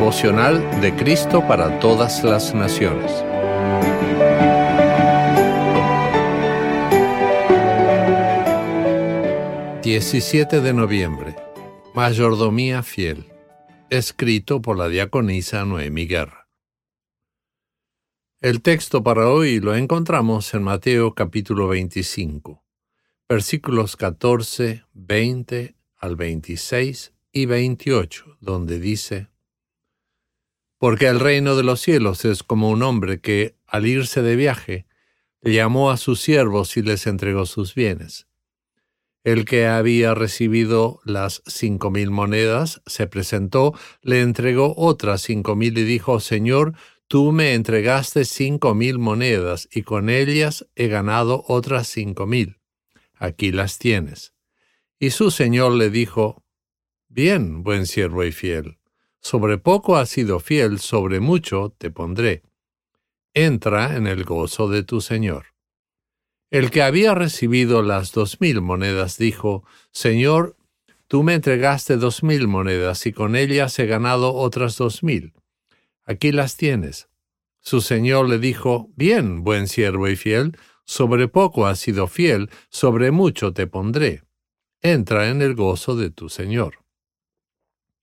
devocional de Cristo para todas las naciones. ...17 de noviembre... ...Mayordomía fiel... ...escrito por la diaconisa Noemi Guerra. El texto para hoy lo encontramos en Mateo capítulo 25... ...versículos 14, 20 al 26 y 28, donde dice, Porque el reino de los cielos es como un hombre que, al irse de viaje, llamó a sus siervos y les entregó sus bienes. El que había recibido las cinco mil monedas se presentó, le entregó otras cinco mil y dijo, Señor, tú me entregaste cinco mil monedas y con ellas he ganado otras cinco mil. Aquí las tienes. Y su señor le dijo, Bien, buen siervo y fiel, sobre poco has sido fiel, sobre mucho te pondré. Entra en el gozo de tu señor. El que había recibido las dos mil monedas dijo, Señor, tú me entregaste dos mil monedas y con ellas he ganado otras dos mil. Aquí las tienes. Su señor le dijo, Bien, buen siervo y fiel, sobre poco has sido fiel, sobre mucho te pondré. Entra en el gozo de tu señor.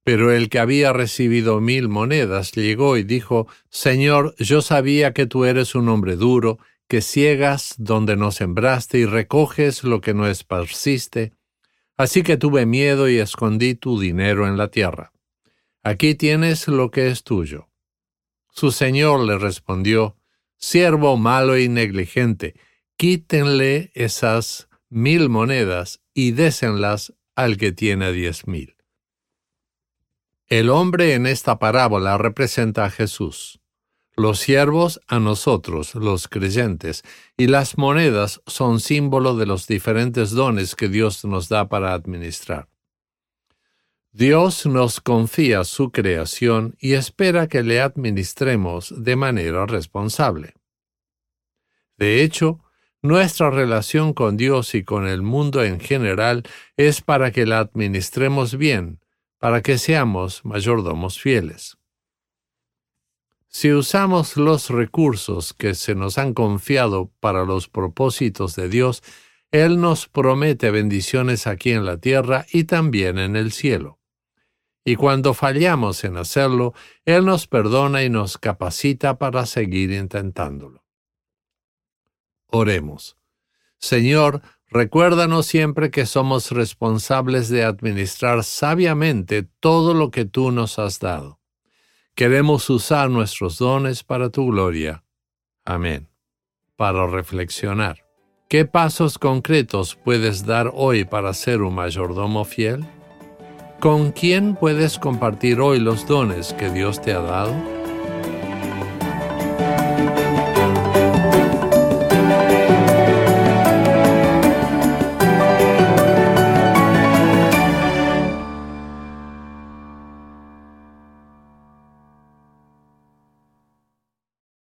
Pero el que había recibido mil monedas llegó y dijo, Señor, yo sabía que tú eres un hombre duro, que ciegas donde no sembraste y recoges lo que no esparciste, así que tuve miedo y escondí tu dinero en la tierra. Aquí tienes lo que es tuyo. Su señor le respondió, Siervo malo y negligente, quítenle esas mil monedas y désenlas al que tiene diez mil. El hombre en esta parábola representa a Jesús, los siervos a nosotros, los creyentes, y las monedas son símbolo de los diferentes dones que Dios nos da para administrar. Dios nos confía su creación y espera que le administremos de manera responsable. De hecho, nuestra relación con Dios y con el mundo en general es para que la administremos bien, para que seamos mayordomos fieles. Si usamos los recursos que se nos han confiado para los propósitos de Dios, Él nos promete bendiciones aquí en la tierra y también en el cielo. Y cuando fallamos en hacerlo, Él nos perdona y nos capacita para seguir intentándolo. Oremos. Señor, Recuérdanos siempre que somos responsables de administrar sabiamente todo lo que tú nos has dado. Queremos usar nuestros dones para tu gloria. Amén. Para reflexionar. ¿Qué pasos concretos puedes dar hoy para ser un mayordomo fiel? ¿Con quién puedes compartir hoy los dones que Dios te ha dado?